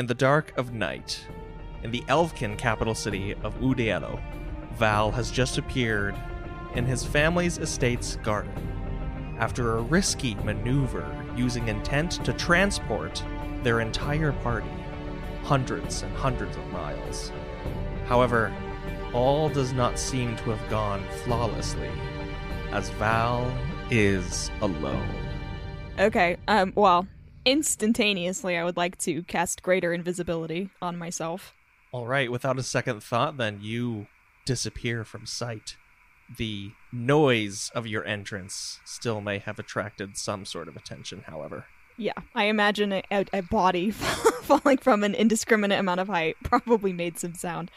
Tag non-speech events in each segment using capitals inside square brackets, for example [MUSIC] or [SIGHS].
In the dark of night, in the Elfkin capital city of Udielo, Val has just appeared in his family's estate's garden after a risky maneuver using intent to transport their entire party hundreds and hundreds of miles. However, all does not seem to have gone flawlessly, as Val is alone. Okay, um, well, instantaneously, I would like to cast Greater Invisibility on myself. All right, without a second thought, then you disappear from sight. The noise of your entrance still may have attracted some sort of attention, however. Yeah, I imagine a, a, a body [LAUGHS] falling from an indiscriminate amount of height probably made some sound.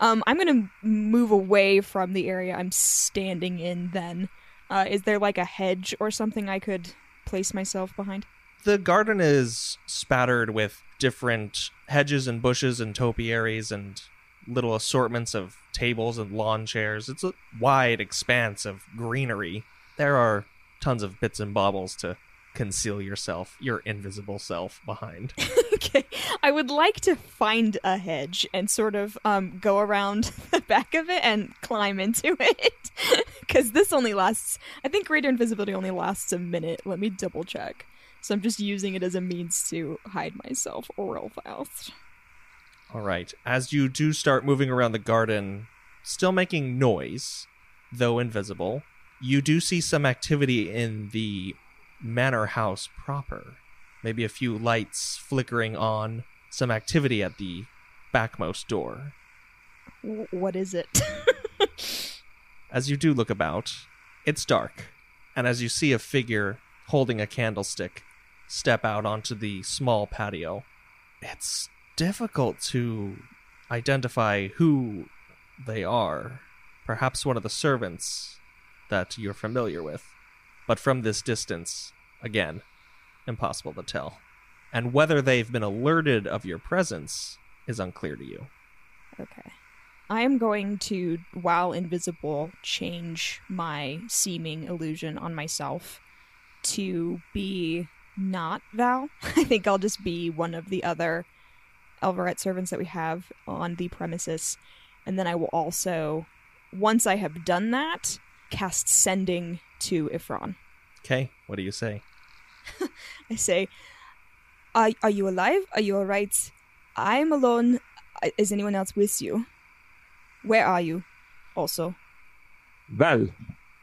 Um, I'm gonna move away from the area I'm standing in. Then, uh, is there like a hedge or something I could place myself behind? The garden is spattered with different hedges and bushes and topiaries and little assortments of tables and lawn chairs. It's a wide expanse of greenery. There are tons of bits and baubles to conceal yourself, your invisible self, behind. [LAUGHS] okay, I would like to find a hedge and sort of um, go around [LAUGHS] the back of it and climb into [LAUGHS] it. Because this only lasts, I think Greater Invisibility only lasts a minute. Let me double check. So I'm just using it as a means to hide myself real fast. All right. As you do start moving around the garden, still making noise, though invisible, you do see some activity in the manor house proper. Maybe a few lights flickering on, some activity at the backmost door. What is it? [LAUGHS] As you do look about, it's dark, and as you see a figure holding a candlestick step out onto the small patio, it's difficult to identify who they are. Perhaps one of the servants that you're familiar with. But from this distance, again, impossible to tell. And whether they've been alerted of your presence is unclear to you. Okay. I am going to, while invisible, change my seeming illusion on myself to be not Val. [LAUGHS] I think I'll just be one of the other Elvaret servants that we have on the premises. And then I will also, once I have done that, cast Sending to Ifron. Okay, what do you say? [LAUGHS] I say, are, are you alive? Are you alright? I'm alone. Is anyone else with you? Where are you? Also. Val,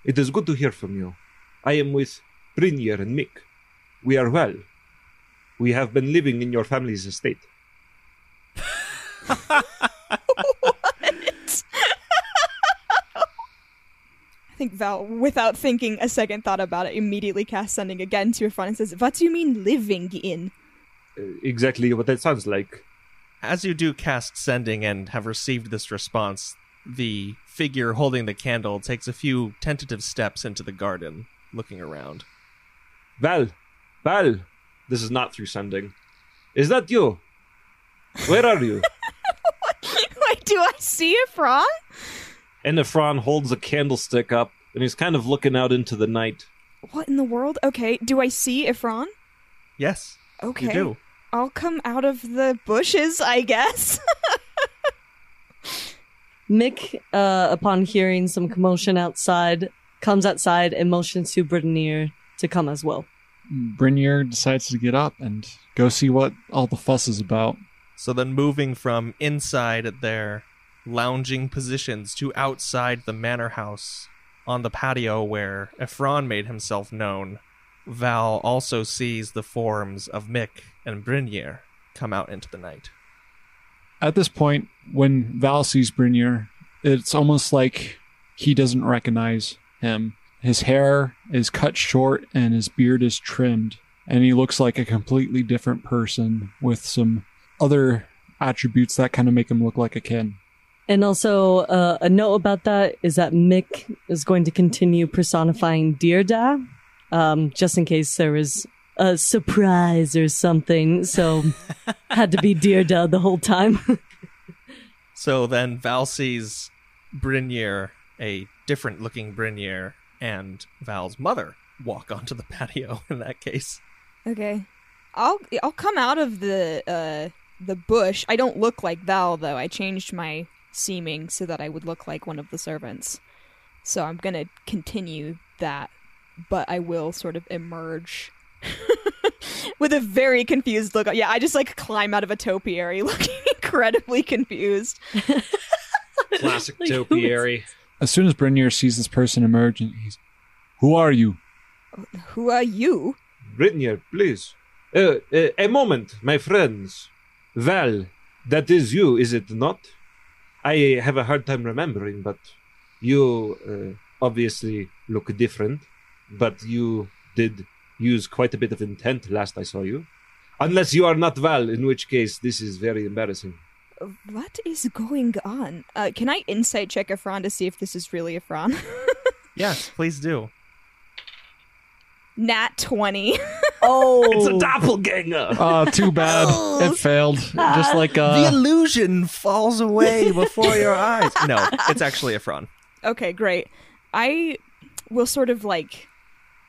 it is good to hear from you. I am with Brynir and Mick. We are well. We have been living in your family's estate. What? [LAUGHS] I think Val, without thinking a second thought about it, immediately casts sending again to Ifron and says, What do you mean living in? Uh, exactly what that sounds like. As you do cast sending and have received this response, the figure holding the candle takes a few tentative steps into the garden, looking around. Val, Val, this is not through sending. Is that you? Where are you? [LAUGHS] Wait, do I see Ifron? and Ephron holds a candlestick up and he's kind of looking out into the night. What in the world? Okay, do I see Ifron? Yes, Okay. you do. I'll come out of the bushes, I guess. [LAUGHS] Mick, uh, upon hearing some commotion outside, comes outside and motions to Britnir to come as well. Brynir decides to get up and go see what all the fuss is about. So then, moving from inside their lounging positions to outside the manor house on the patio where Ephron made himself known, Val also sees the forms of Mick and Brynir come out into the night. At this point, when Val sees Brynir, it's almost like he doesn't recognize him. His hair is cut short and his beard is trimmed, and he looks like a completely different person with some other attributes that kind of make him look like a kin. And also, uh, a note about that is that Mick is going to continue personifying Dearda, um, just in case there was a surprise or something. So, [LAUGHS] had to be Dearda the whole time. [LAUGHS] So then Val sees Brynir, a different looking Brynir, and Val's mother walk onto the [LAUGHS] patio in that case. okay. I'll I'll come out of the uh the bush. I don't look like Val though. I changed my seeming so that I would look like one of the servants. So I'm gonna continue that, but I will sort of emerge [LAUGHS] with a very confused look. Yeah, I just like climb out of a topiary [LAUGHS] looking incredibly confused. Classic Like, who is- topiary. As soon as Brynir sees this person emerge, and he's, "Who are you?" Who are you? Brynjar, please. Uh, uh, a moment, my friends. Val, that is you, is it not? I have a hard time remembering, but you uh, obviously look different. But you did use quite a bit of intent last I saw you. Unless you are not Val, in which case this is very embarrassing. What is going on? Uh, can I insight check Efron to see if this is really Efron? [LAUGHS] Yes, please do. Nat 20. [LAUGHS] Oh, It's a doppelganger! Oh, [LAUGHS] too bad. it failed. Just like the uh, illusion falls away before your eyes. No, it's actually Efron. okay, great. I will sort of like.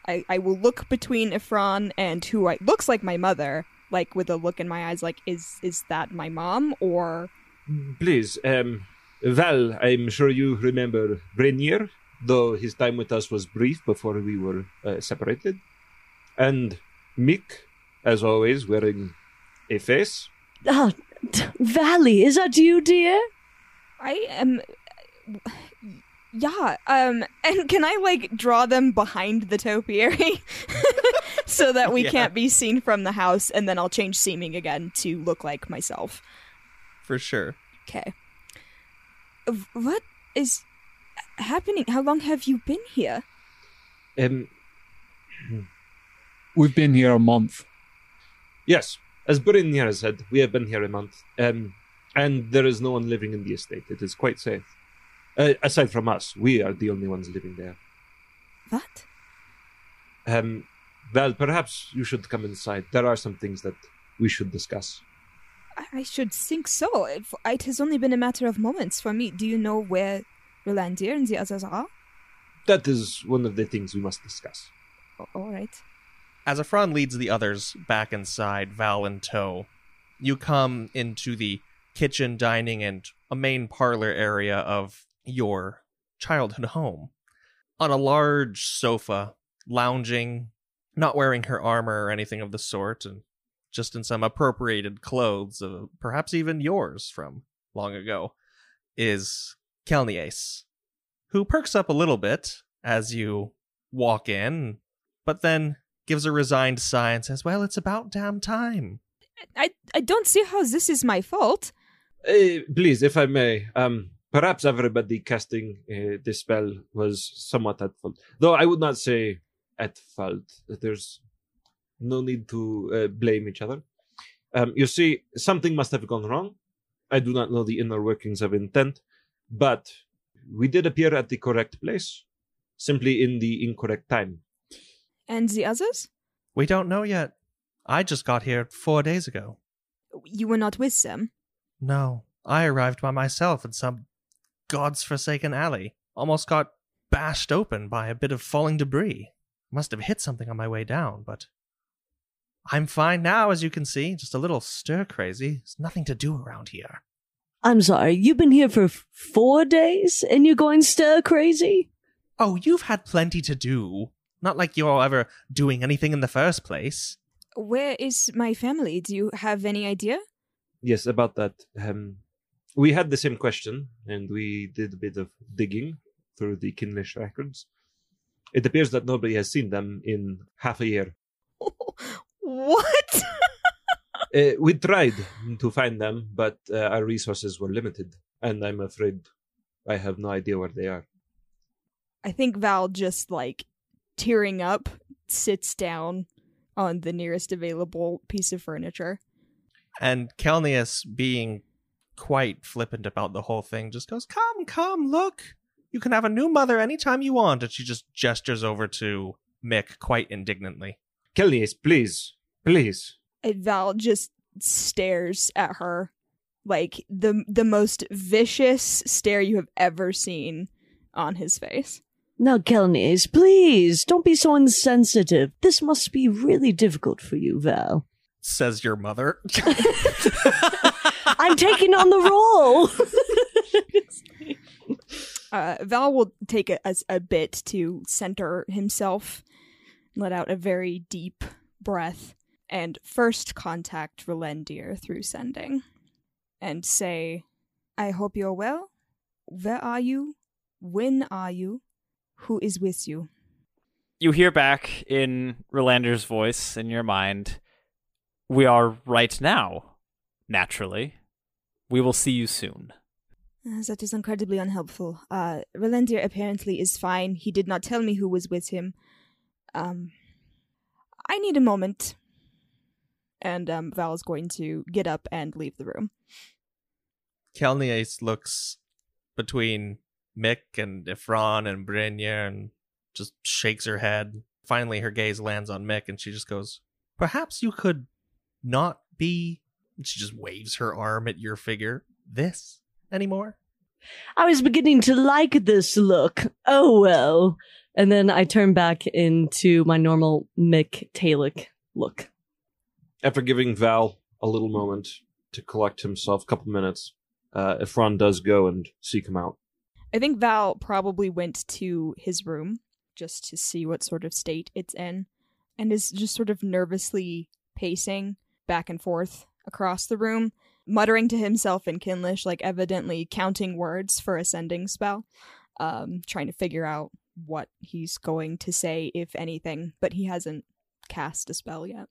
I, I will look between Efron and who I looks like my mother, like with a look in my eyes, like is is that my mom or Please, um, Val, I'm sure you remember Brynjar, though his time with us was brief before we were uh, separated. And Mick, as always, wearing a face. Ah, Valley, is that you, dear? I am. Yeah. Um. And can I like draw them behind the topiary, [LAUGHS] so that we [LAUGHS] Yeah. can't be seen from the house, and then I'll change seeming again to look like myself. For sure. Okay. What is happening? How long have you been here? Um, we've been here a month. yes, as Brynjar said, we have been here a month. Um, and there is no one living in the estate. It is quite safe. Uh, aside from us, we are the only ones living there. What? Um, Val, perhaps you should come inside. There are some things that we should discuss. I, I should think so. It, uh, it has only been a matter of moments for me. Do you know where Rolandir and the others are? That is one of the things we must discuss. All right. As Efron leads the others back inside, Val in tow, you come into the kitchen, dining, and a main parlor area of your childhood home. On a large sofa, lounging, not wearing her armor or anything of the sort, and just in some appropriated clothes, uh, perhaps even yours from long ago, is Kelniace, who perks up a little bit as you walk in, but then gives a resigned sigh and says, Well, it's about damn time. I, I don't see how this is my fault. Uh, please, if I may, um, perhaps everybody casting uh, this spell was somewhat at fault. Though I would not say at fault. There's no need to uh, blame each other. Um, you see, something must have gone wrong. I do not know the inner workings of intent, but we did appear at the correct place, simply in the incorrect time. And the others? We don't know yet. I just got here four days ago. You were not with them. No, I arrived by myself in some god's forsaken alley. Almost got bashed open by a bit of falling debris. Must have hit something on my way down, but I'm fine now, as you can see. Just a little stir crazy. There's nothing to do around here. I'm sorry, you've been here for four days and you're going stir crazy? Oh, you've had plenty to do. Not like you're ever doing anything in the first place. Where is my family? Do you have any idea? Yes, about that. Um, we had the same question, and we did a bit of digging through the Kinlish records. It appears that nobody has seen them in half a year. What? [LAUGHS] Uh, we tried to find them, but uh, our resources were limited, and I'm afraid I have no idea where they are. I think Val just like tearing up sits down on the nearest available piece of furniture. And Kelnius, being quite flippant about the whole thing, just goes, Come, come, look. You can have a new mother anytime you want. And she just gestures over to Mick quite indignantly. Kelnius, please, please. And Val just stares at her like the the most vicious stare you have ever seen on his face. Now, Kelnies, please, don't be so insensitive. This must be really difficult for you, Val. says your mother. [LAUGHS] [LAUGHS] I'm taking on the role. [LAUGHS] Uh, Val will take a, a, a bit to center himself, let out a very deep breath, and first contact Relendir through sending and say, I hope you're well. Where are you? When are you? Who is with you? You hear back in Rolander's voice in your mind, We are right now, naturally. We will see you soon. Uh, that is incredibly unhelpful. Uh, Relendir apparently is fine. He did not tell me who was with him. Um, I need a moment. And um, Val is going to get up and leave the room. Kelnias looks between Mick and Ifran and Brynja and just shakes her head. Finally, her gaze lands on Mick and she just goes, Perhaps you could not be. and She just waves her arm at your figure. This anymore? I was beginning to like this look. Oh well. And then I turn back into my normal Mick Talic look. After giving Val a little moment to collect himself, a couple minutes, uh, Ifran does go and seek him out. I think Val probably went to his room just to see what sort of state it's in and is just sort of nervously pacing back and forth across the room, muttering to himself in Kinlish, like evidently counting words for a sending spell, um, trying to figure out what he's going to say, if anything, but he hasn't cast a spell yet.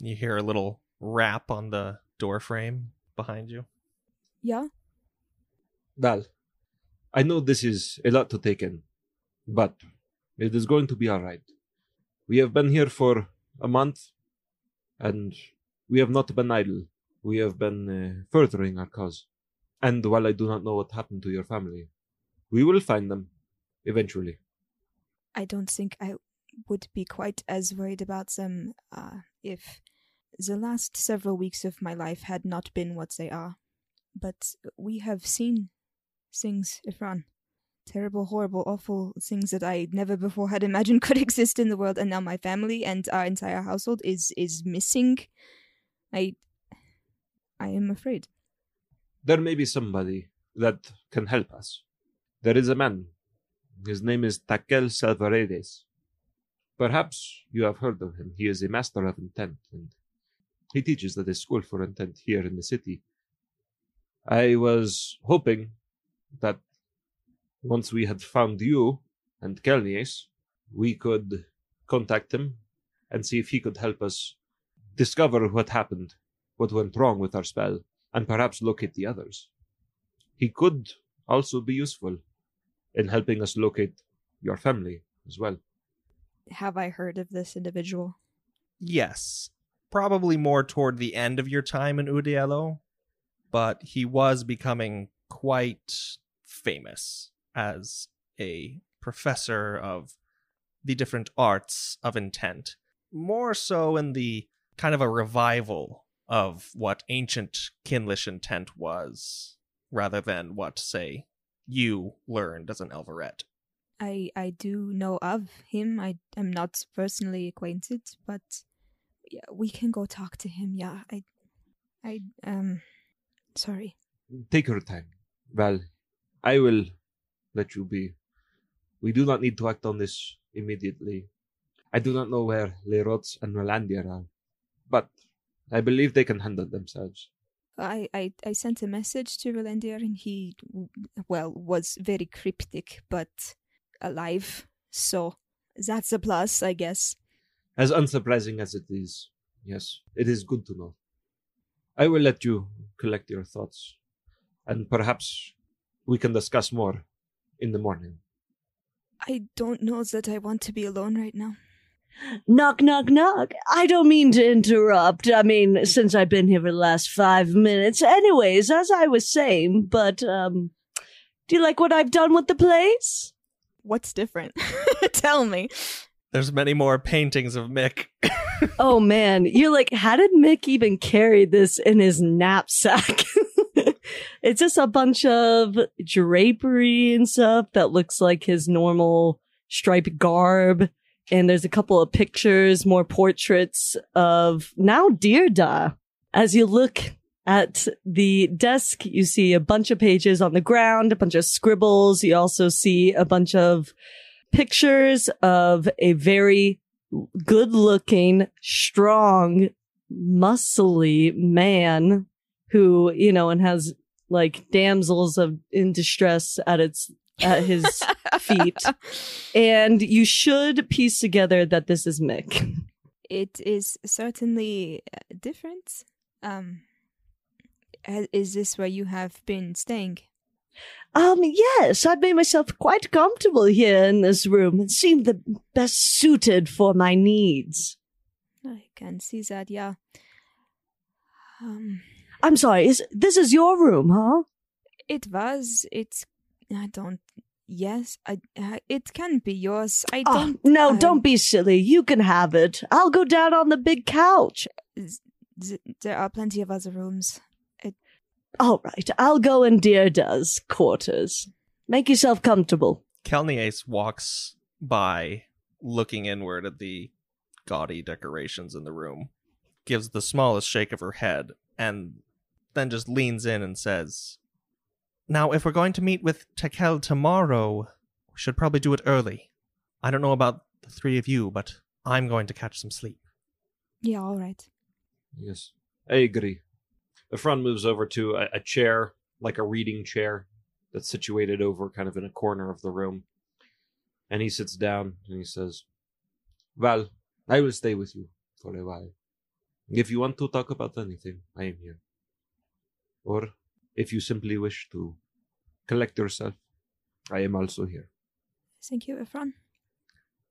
You hear a little rap on the door frame behind you. Yeah? Val, I know this is a lot to take in, but it is going to be all right. We have been here for a month, and we have not been idle. We have been uh, furthering our cause. And while I do not know what happened to your family, we will find them eventually. I don't think I would be quite as worried about them uh, if the last several weeks of my life had not been what they are. But we have seen things, Ifran. Terrible, horrible, awful things that I never before had imagined [LAUGHS] could exist in the world, and now my family and our entire household is is missing. I, I am afraid. There may be somebody that can help us. There is a man. His name is Takel Salvaredes. Perhaps you have heard of him. He is a master of intent, and he teaches at a school for intent here in the city. I was hoping that once we had found you and Kelnies, we could contact him and see if he could help us discover what happened, what went wrong with our spell, and perhaps locate the others. He could also be useful in helping us locate your family as well. Have I heard of this individual? Yes. Probably more toward the end of your time in Udiello, but he was becoming quite famous as a professor of the different arts of intent. More so in the kind of a revival of what ancient Kinlish intent was, rather than what, say, you learned as an Elverette. I I do know of him. I am not personally acquainted, but yeah, we can go talk to him. Yeah, I I um sorry. Take your time. Well, I will let you be. We do not need to act on this immediately. I do not know where Lerots and Rolandia are, but I believe they can handle themselves. I, I, I sent a message to Rolandir and he, well, was very cryptic, but alive. So that's a plus, I guess. As unsurprising as it is, yes, it is good to know. I will let you collect your thoughts, and perhaps we can discuss more in the morning. I don't know that I want to be alone right now. Knock, knock, knock. I don't mean to interrupt. I mean, since I've been here for the last five minutes. Anyways, as I was saying, but, um, do you like what I've done with the place? What's different? [LAUGHS] Tell me. There's many more paintings of Mick. [LAUGHS] oh man, you're like, how did Mick even carry this in his knapsack? [LAUGHS] it's just a bunch of drapery and stuff that looks like his normal striped garb and there's a couple of pictures, more portraits of now Dearda. As you look at the desk, you see a bunch of pages on the ground, a bunch of scribbles. You also see a bunch of pictures of a very good looking, strong, muscly man who, you know, and has like damsels of in distress at its at his feet. And you should piece together that this is Mick. It is certainly uh, different. Um, uh, is this where you have been staying? Um, yes, I've made myself quite comfortable here in this room. It seemed the best suited for my needs. I can see that. Yeah. Um, I'm sorry, is this is your room, huh? it was. It's. I don't. Yes, I. Uh, it can be yours. I Oh, don't. no, um, don't be silly. You can have it. I'll go down on the big couch. th- there are plenty of other rooms. It... All right, I'll go in Dearda's quarters. Make yourself comfortable. Kelniace walks by, looking inward at the gaudy decorations in the room, gives the smallest shake of her head, and then just leans in and says, Now, if we're going to meet with Tekel tomorrow, we should probably do it early. I don't know about the three of you, but I'm going to catch some sleep. Yeah, all right. Yes, I agree. Efron moves over to a, a chair, like a reading chair, that's situated over kind of in a corner of the room. And he sits down and he says, Well, I will stay with you for a while. If you want to talk about anything, I am here. Or if you simply wish to collect yourself, I am also here. Thank you, Efron.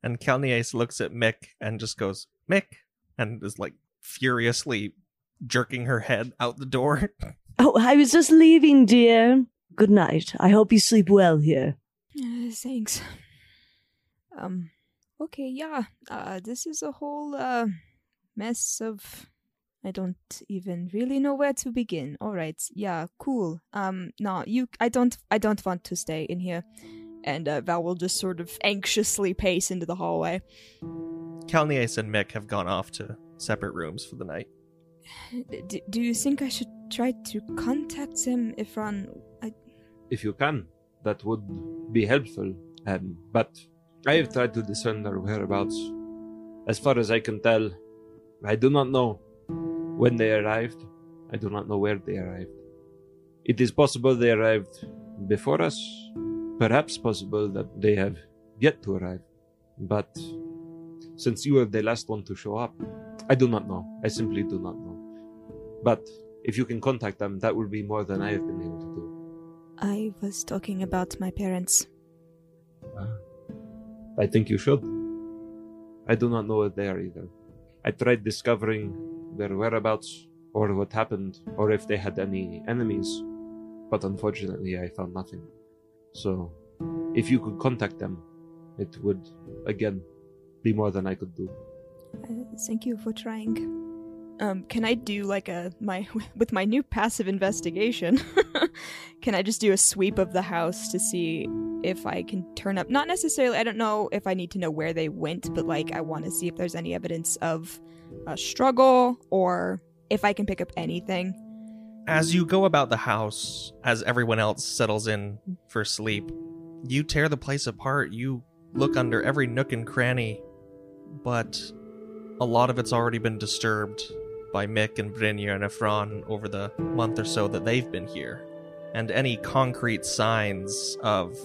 And Kelniace looks at Mick and just goes, Mick, and is like furiously jerking her head out the door. [LAUGHS] Oh, I was just leaving, dear. Good night. I hope you sleep well here. Uh, thanks. Um. Okay. Yeah. Uh. This is a whole uh mess of. I don't even really know where to begin. All right. Yeah. Cool. Um. No. You. I don't. I don't want to stay in here. And uh, Val will just sort of anxiously pace into the hallway. Kelniace and Mick have gone off to separate rooms for the night. [SIGHS] D- do you think I should try to contact them, Ifran? I, If you can, that would be helpful. Um, but I have tried to discern their whereabouts. As far as I can tell, I do not know when they arrived. I do not know where they arrived. It is possible they arrived before us, perhaps possible that they have yet to arrive. But since you were the last one to show up, I do not know. I simply do not know. But if you can contact them, that will be more than I have been able to do. I was talking about my parents. Ah, I think you should. I do not know where they are either. I tried discovering their whereabouts, or what happened, or if they had any enemies, but unfortunately I found nothing. So, if you could contact them, it would, again, be more than I could do. Uh, thank you for trying. Um, can I do like a my [LAUGHS] with my new passive investigation? [LAUGHS] can I just do a sweep of the house to see if I can turn up? Not necessarily. I don't know if I need to know where they went, but like I want to see if there's any evidence of a struggle or if I can pick up anything. As you go about the house, as everyone else settles in for sleep, you tear the place apart. You look under every nook and cranny, but a lot of it's already been disturbed by Mick and Brynjar and Efron over the month or so that they've been here. And any concrete signs of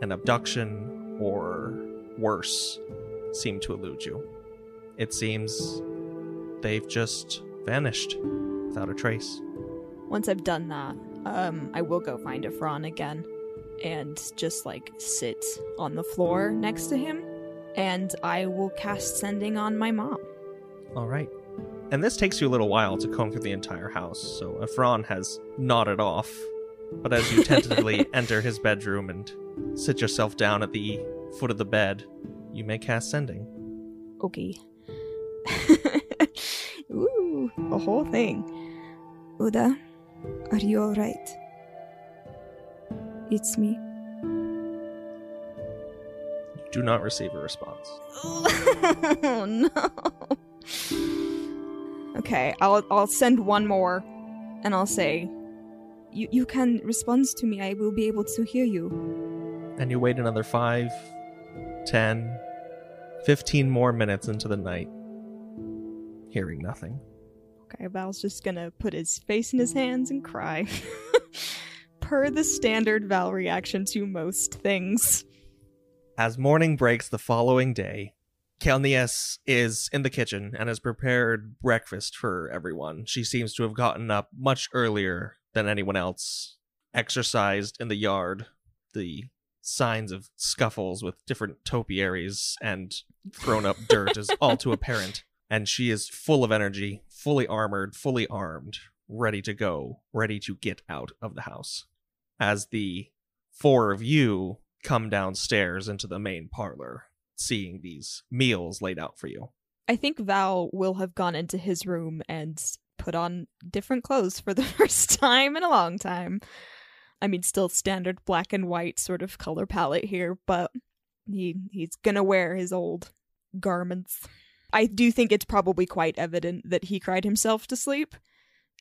an abduction or worse seem to elude you. It seems they've just vanished without a trace. Once I've done that, um, I will go find Efron again and just like sit on the floor next to him, and I will cast sending on my mom. All right. And this takes you a little while to comb through the entire house, so Efron has nodded off. But as you [LAUGHS] tentatively enter his bedroom and sit yourself down at the foot of the bed, you may cast sending. Okay. [LAUGHS] Ooh, a whole thing. Uda, are you alright? It's me. do not receive a response. [LAUGHS] oh no. Okay, I'll I'll send one more and I'll say you you can respond to me. I will be able to hear you. And you wait another five, ten, fifteen more minutes into the night, hearing nothing. Okay, Val's just gonna put his face in his hands and cry. [LAUGHS] Per the standard Val reaction to most things. As morning breaks the following day, Kelnias is in the kitchen and has prepared breakfast for everyone. She seems to have gotten up much earlier than anyone else, exercised in the yard. The signs of scuffles with different topiaries and thrown up dirt is all too apparent. And she is full of energy, fully armored, fully armed, ready to go, ready to get out of the house. As the four of you come downstairs into the main parlor, seeing these meals laid out for you. I think Val will have gone into his room and put on different clothes for the [LAUGHS] first time in a long time. I mean, still standard black and white sort of color palette here, but he he's gonna wear his old garments. I do think it's probably quite evident that he cried himself to sleep,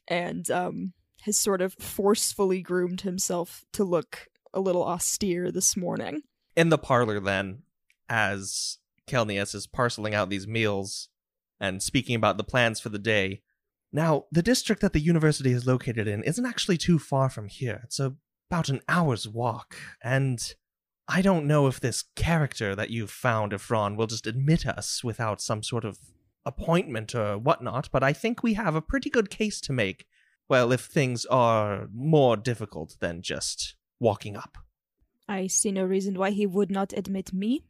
and um, has sort of forcefully groomed himself to look a little austere this morning. In the parlor, then, as Kelnias is parceling out these meals and speaking about the plans for the day. Now, the district that the university is located in isn't actually too far from here. It's about an hour's walk, and I don't know if this character that you've found, Efron, will just admit us without some sort of appointment or whatnot, but I think we have a pretty good case to make. Well, if things are more difficult than just walking up. I see no reason why he would not admit me.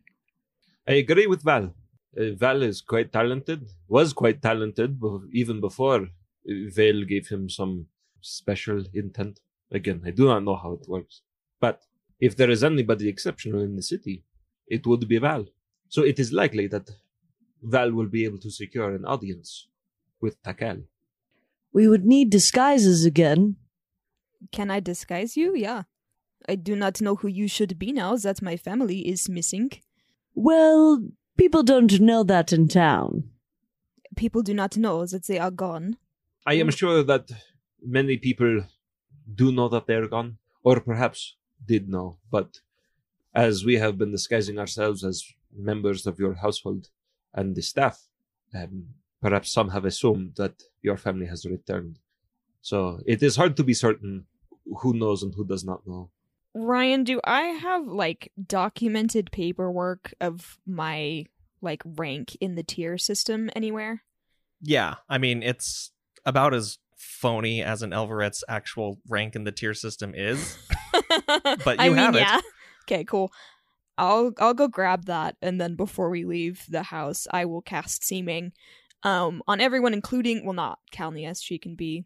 I agree with Val. Uh, Val is quite talented, was quite talented bef- even before uh, Vale gave him some special intent. Again, I do not know how it works. But if there is anybody exceptional in the city, it would be Val. So it is likely that Val will be able to secure an audience with Takel. We would need disguises again. Can I disguise you? Yeah. I do not know who you should be now that my family is missing. Well, people don't know that in town. People do not know that they are gone. I am sure that many people do know that they're gone, or perhaps did know, but as we have been disguising ourselves as members of your household and the staff, um, perhaps some have assumed that your family has returned. So it is hard to be certain who knows and who does not know. Ryan, do I have like documented paperwork of my like rank in the tier system anywhere? Yeah, I mean, it's about as phony as an Elveret's actual rank in the tier system is. [LAUGHS] but you I mean, have it. yeah. Okay, cool. I'll I'll go grab that and then before we leave the house, I will cast seeming um on everyone including well not Calnius, she can be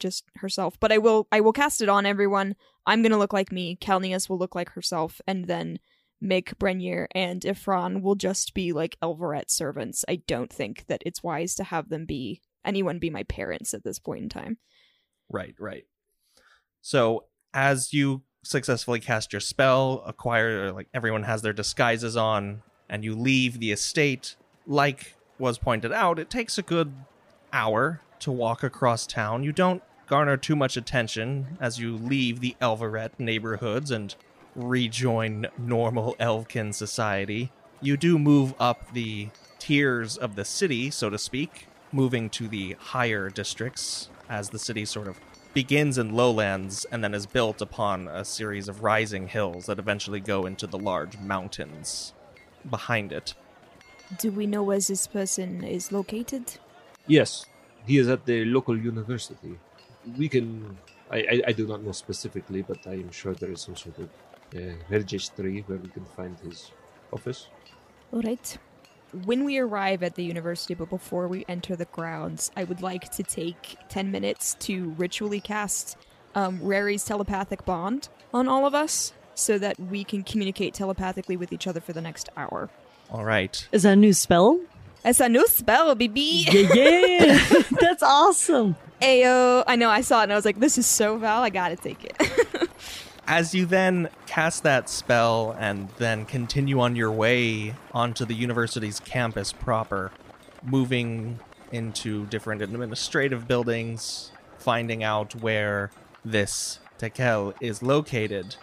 just herself, but I will I will cast it on everyone. I'm to look like me, Calnius will look like herself and then make Brenier, and Ifran will just be like Elveret servants. I don't think that it's wise to have them be anyone be my parents at this point in time. Right, right. So as you successfully cast your spell, acquire like everyone has their disguises on, and you leave the estate, like was pointed out, it takes a good hour to walk across town. You don't garner too much attention as you leave the Elveret neighborhoods and rejoin normal Elvkin society. You do move up the tiers of the city, so to speak, moving to the higher districts as the city sort of begins in lowlands and then is built upon a series of rising hills that eventually go into the large mountains behind it. Do we know where this person is located? Yes, he is at the local university. We can. I, I, I do not know specifically, but I am sure there is some sort of uh, registry where we can find his office. All right. When we arrive at the university, but before we enter the grounds, I would like to take 10 minutes to ritually cast um, Rary's telepathic bond on all of us so that we can communicate telepathically with each other for the next hour. All right. Is that a new spell? It's a new spell, baby! Yeah, yeah. [LAUGHS] That's awesome. Ayo! I know, I saw it and I was like, this is so Val, I gotta take it. [LAUGHS] As you then cast that spell and then continue on your way onto the university's campus proper, moving into different administrative buildings, finding out where this Tekel is located.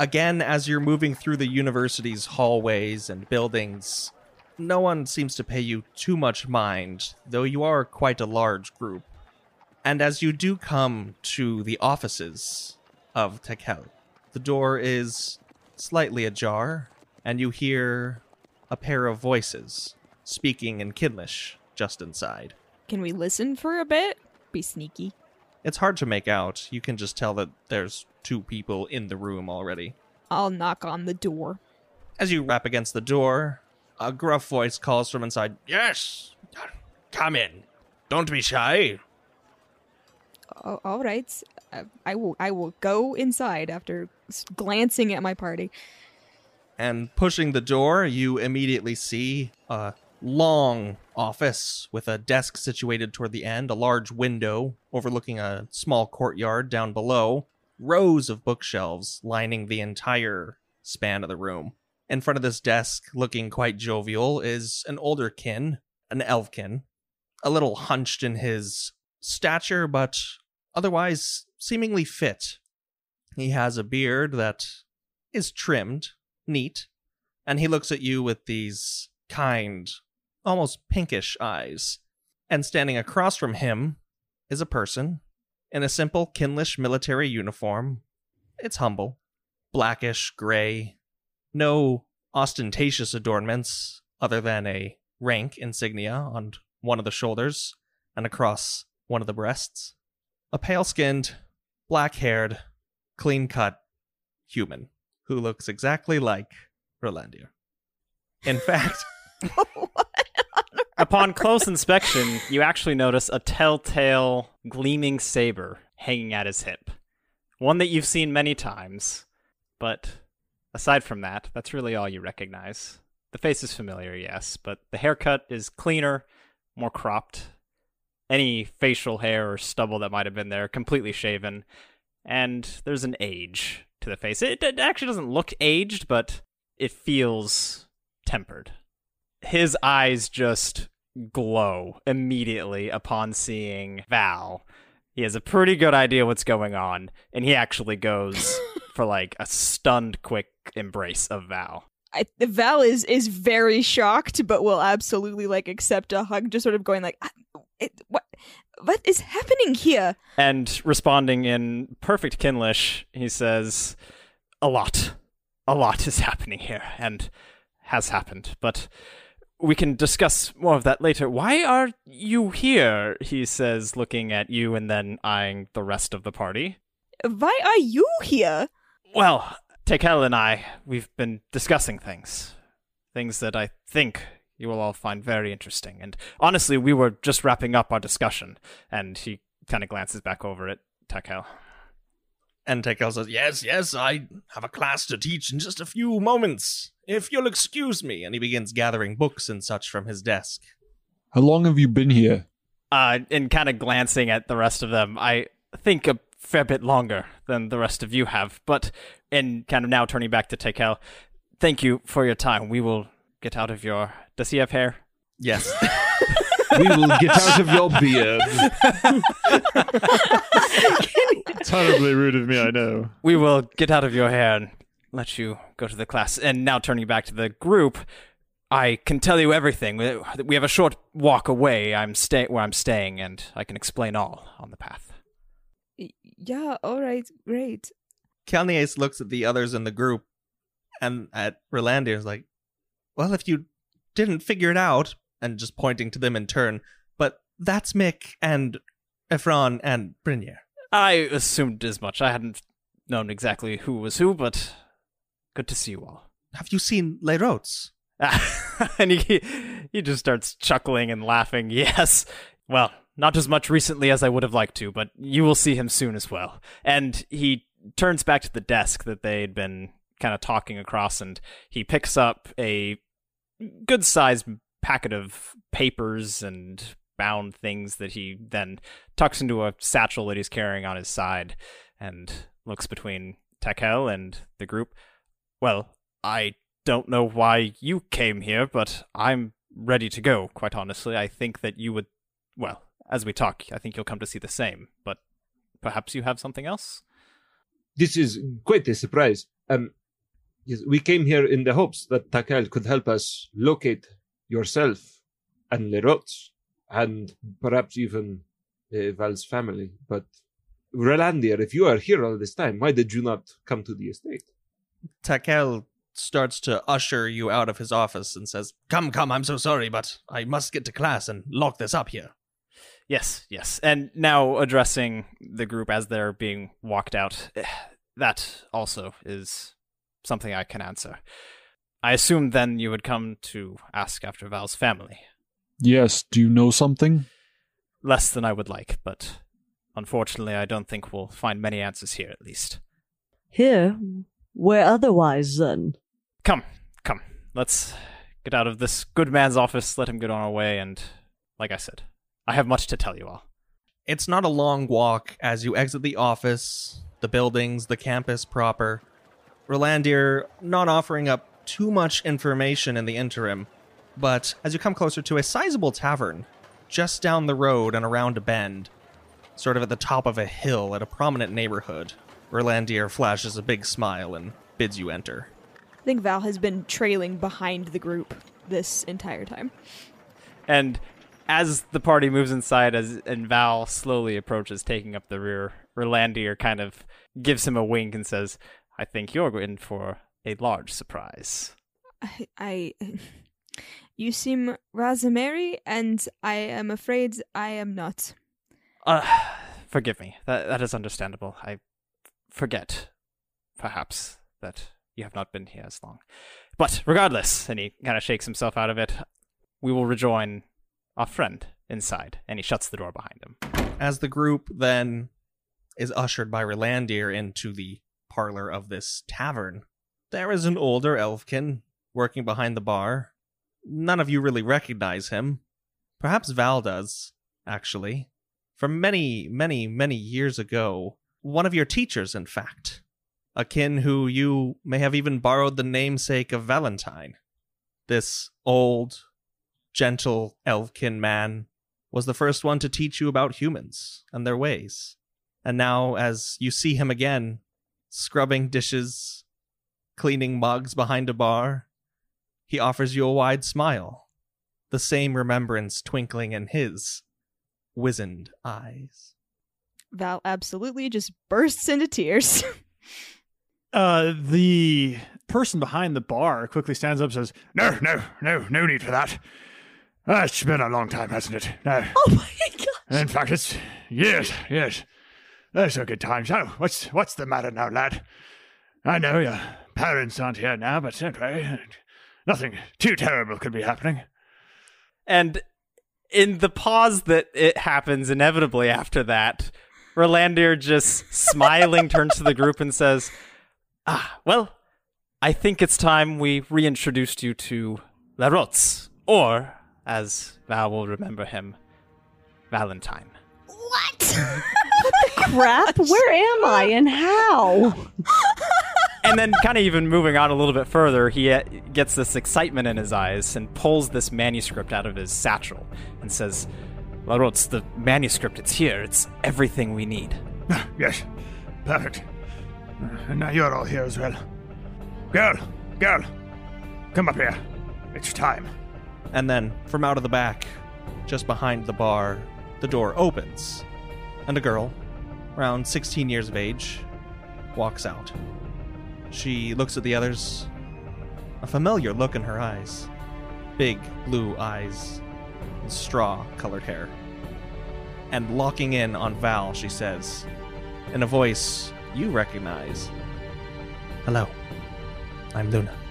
Again, as you're moving through the university's hallways and buildings, no one seems to pay you too much mind, though you are quite a large group. And as you do come to the offices of Tekel, the door is slightly ajar, and you hear a pair of voices speaking in Kinlish just inside. Can we listen for a bit? Be sneaky. It's hard to make out. You can just tell that there's two people in the room already. I'll knock on the door. As you rap against the door, a gruff voice calls from inside, Yes! Come in. Don't be shy. Oh, all right. I will. I will go inside after glancing at my party. And pushing the door, you immediately see a long office with a desk situated toward the end, a large window overlooking a small courtyard down below, rows of bookshelves lining the entire span of the room. In front of this desk, looking quite jovial, is an older kin, an elfkin, a little hunched in his stature, but otherwise seemingly fit. He has a beard that is trimmed, neat, and he looks at you with these kind, almost pinkish eyes. And standing across from him is a person in a simple Kinlish military uniform. It's humble, blackish gray, no ostentatious adornments other than a rank insignia on one of the shoulders and across one of the breasts. A pale skinned, black haired, clean cut human who looks exactly like Rolandir. In [LAUGHS] fact, Upon close inspection, you actually notice a telltale gleaming saber hanging at his hip. One that you've seen many times, but aside from that, that's really all you recognize. The face is familiar, yes, but the haircut is cleaner, more cropped. Any facial hair or stubble that might have been there, completely shaven. And there's an age to the face. It, it actually doesn't look aged, but it feels tempered his eyes just glow immediately upon seeing Val. He has a pretty good idea what's going on, and he actually goes [LAUGHS] for like a stunned, quick embrace of Val. I, Val is is very shocked, but will absolutely like accept a hug, just sort of going like, "Ah, it, "What? What is happening here?" And responding in perfect Kinlish, he says, A lot. A lot is happening here, and has happened. But we can discuss more of that later. Why are you here? He says, looking at you and then eyeing the rest of the party. Why are you here? Well, Tekel and I, we've been discussing things. Things that I think you will all find very interesting. And honestly, we were just wrapping up our discussion. And he kind of glances back over at Tekel. And Tekel says, Yes, yes, I have a class to teach in just a few moments, if you'll excuse me. And he begins gathering books and such from his desk. How long have you been here? Uh, and kind of glancing at the rest of them, I think a fair bit longer than the rest of you have. But, and kind of now turning back to Tekel, thank you for your time. We will get out of your. Does he have hair? Yes. [LAUGHS] we will get out of your beard. [LAUGHS] Terribly rude of me, I know. we will get out of your hair and let you go to the class. And now turning back to the group, I can tell you everything. We we have a short walk away. I'm stay where I'm staying, and I can explain all on the path. Yeah, all right, great. Kalnias looks at the others in the group and at Rolandir is like, Well, if you didn't figure it out, and just pointing to them in turn, but that's Mick and Ephron and Brynir. I assumed as much. I hadn't known exactly who was who, but good to see you all. Have you seen Les Rotes? [LAUGHS] and he he just starts chuckling and laughing. [LAUGHS] Yes. Well, not as much recently as I would have liked to, but you will see him soon as well. And he turns back to the desk that they'd been kind of talking across and he picks up a good sized packet of papers and bound things that he then tucks into a satchel that he's carrying on his side and looks between Takel and the group. Well, I don't know why you came here, but I'm ready to go, quite honestly. I think that you would. Well, as we talk, I think you'll come to see the same, but perhaps you have something else? This is quite a surprise. Um, yes, we came here in the hopes that Takel could help us locate yourself and Lerots, and perhaps even uh, Val's family. But Rolandir, if you are here all this time, why did you not come to the estate? Takel starts to usher you out of his office and says, Come, come, I'm so sorry, but I must get to class and lock this up here. Yes, yes. And now addressing the group as they're being walked out, [SIGHS] that also is something I can answer. I assume then you would come to ask after Val's family. Yes, do you know something? Less than I would like, but unfortunately, I don't think we'll find many answers here, at least. Here? Where otherwise, then? Come, come. Let's get out of this good man's office, let him get on our way, and, like I said, I have much to tell you all. It's not a long walk as you exit the office, the buildings, the campus proper. Rolandir not offering up too much information in the interim, but as you come closer to a sizable tavern, just down the road and around a bend, sort of at the top of a hill at a prominent neighborhood, Rolandir flashes a big smile and bids you enter. I think Val has been trailing behind the group this entire time. And as the party moves inside, as and Val slowly approaches, taking up the rear, Rolandir kind of gives him a wink and says, "I think you're in for a large surprise." I, I you seem rather merry, and I am afraid I am not. Uh, forgive me. That that is understandable. I forget, perhaps, that you have not been here as long. But regardless, and he kind of shakes himself out of it. We will rejoin our friend inside, and he shuts the door behind him. As the group then is ushered by Rolandir into the parlor of this tavern, there is an older elfkin working behind the bar. None of you really recognize him. Perhaps Val does, actually. From many, many, many years ago. One of your teachers, in fact. A kin who you may have even borrowed the namesake of Valentine. This old, gentle elfkin man was the first one to teach you about humans and their ways. And now, as you see him again, scrubbing dishes, cleaning mugs behind a bar, he offers you a wide smile, the same remembrance twinkling in his wizened eyes. Val absolutely just bursts into tears. [LAUGHS] Uh, the person behind the bar quickly stands up and says, No, no, no, no need for that. Uh, it's been a long time, hasn't it? No. Oh my [LAUGHS] god! In fact, it's yes, yes. Those are good times. Oh, what's what's the matter now, lad? I know your parents aren't here now, but don't worry. Nothing too terrible could be happening. And in the pause that it happens inevitably after that, Rolandir just smiling [LAUGHS] turns to the group and says, Ah, well, I think it's time we reintroduced you to Larotz, or, as Val will remember him, Valentine. what? [LAUGHS] Crap! Where am I and how? and then, kind of even moving on a little bit further, he uh, gets this excitement in his eyes and pulls this manuscript out of his satchel and says, Larotz, the manuscript, it's here. It's everything we need. Yes, perfect. And now you're all here as well. Girl, girl, come up here. It's time. And then, from out of the back, just behind the bar, the door opens, and a girl, around 16 years of age, walks out. She looks at the others, a familiar look in her eyes big blue eyes, and straw colored hair. And locking in on Val, she says, in a voice you recognize Hello, I'm Luna.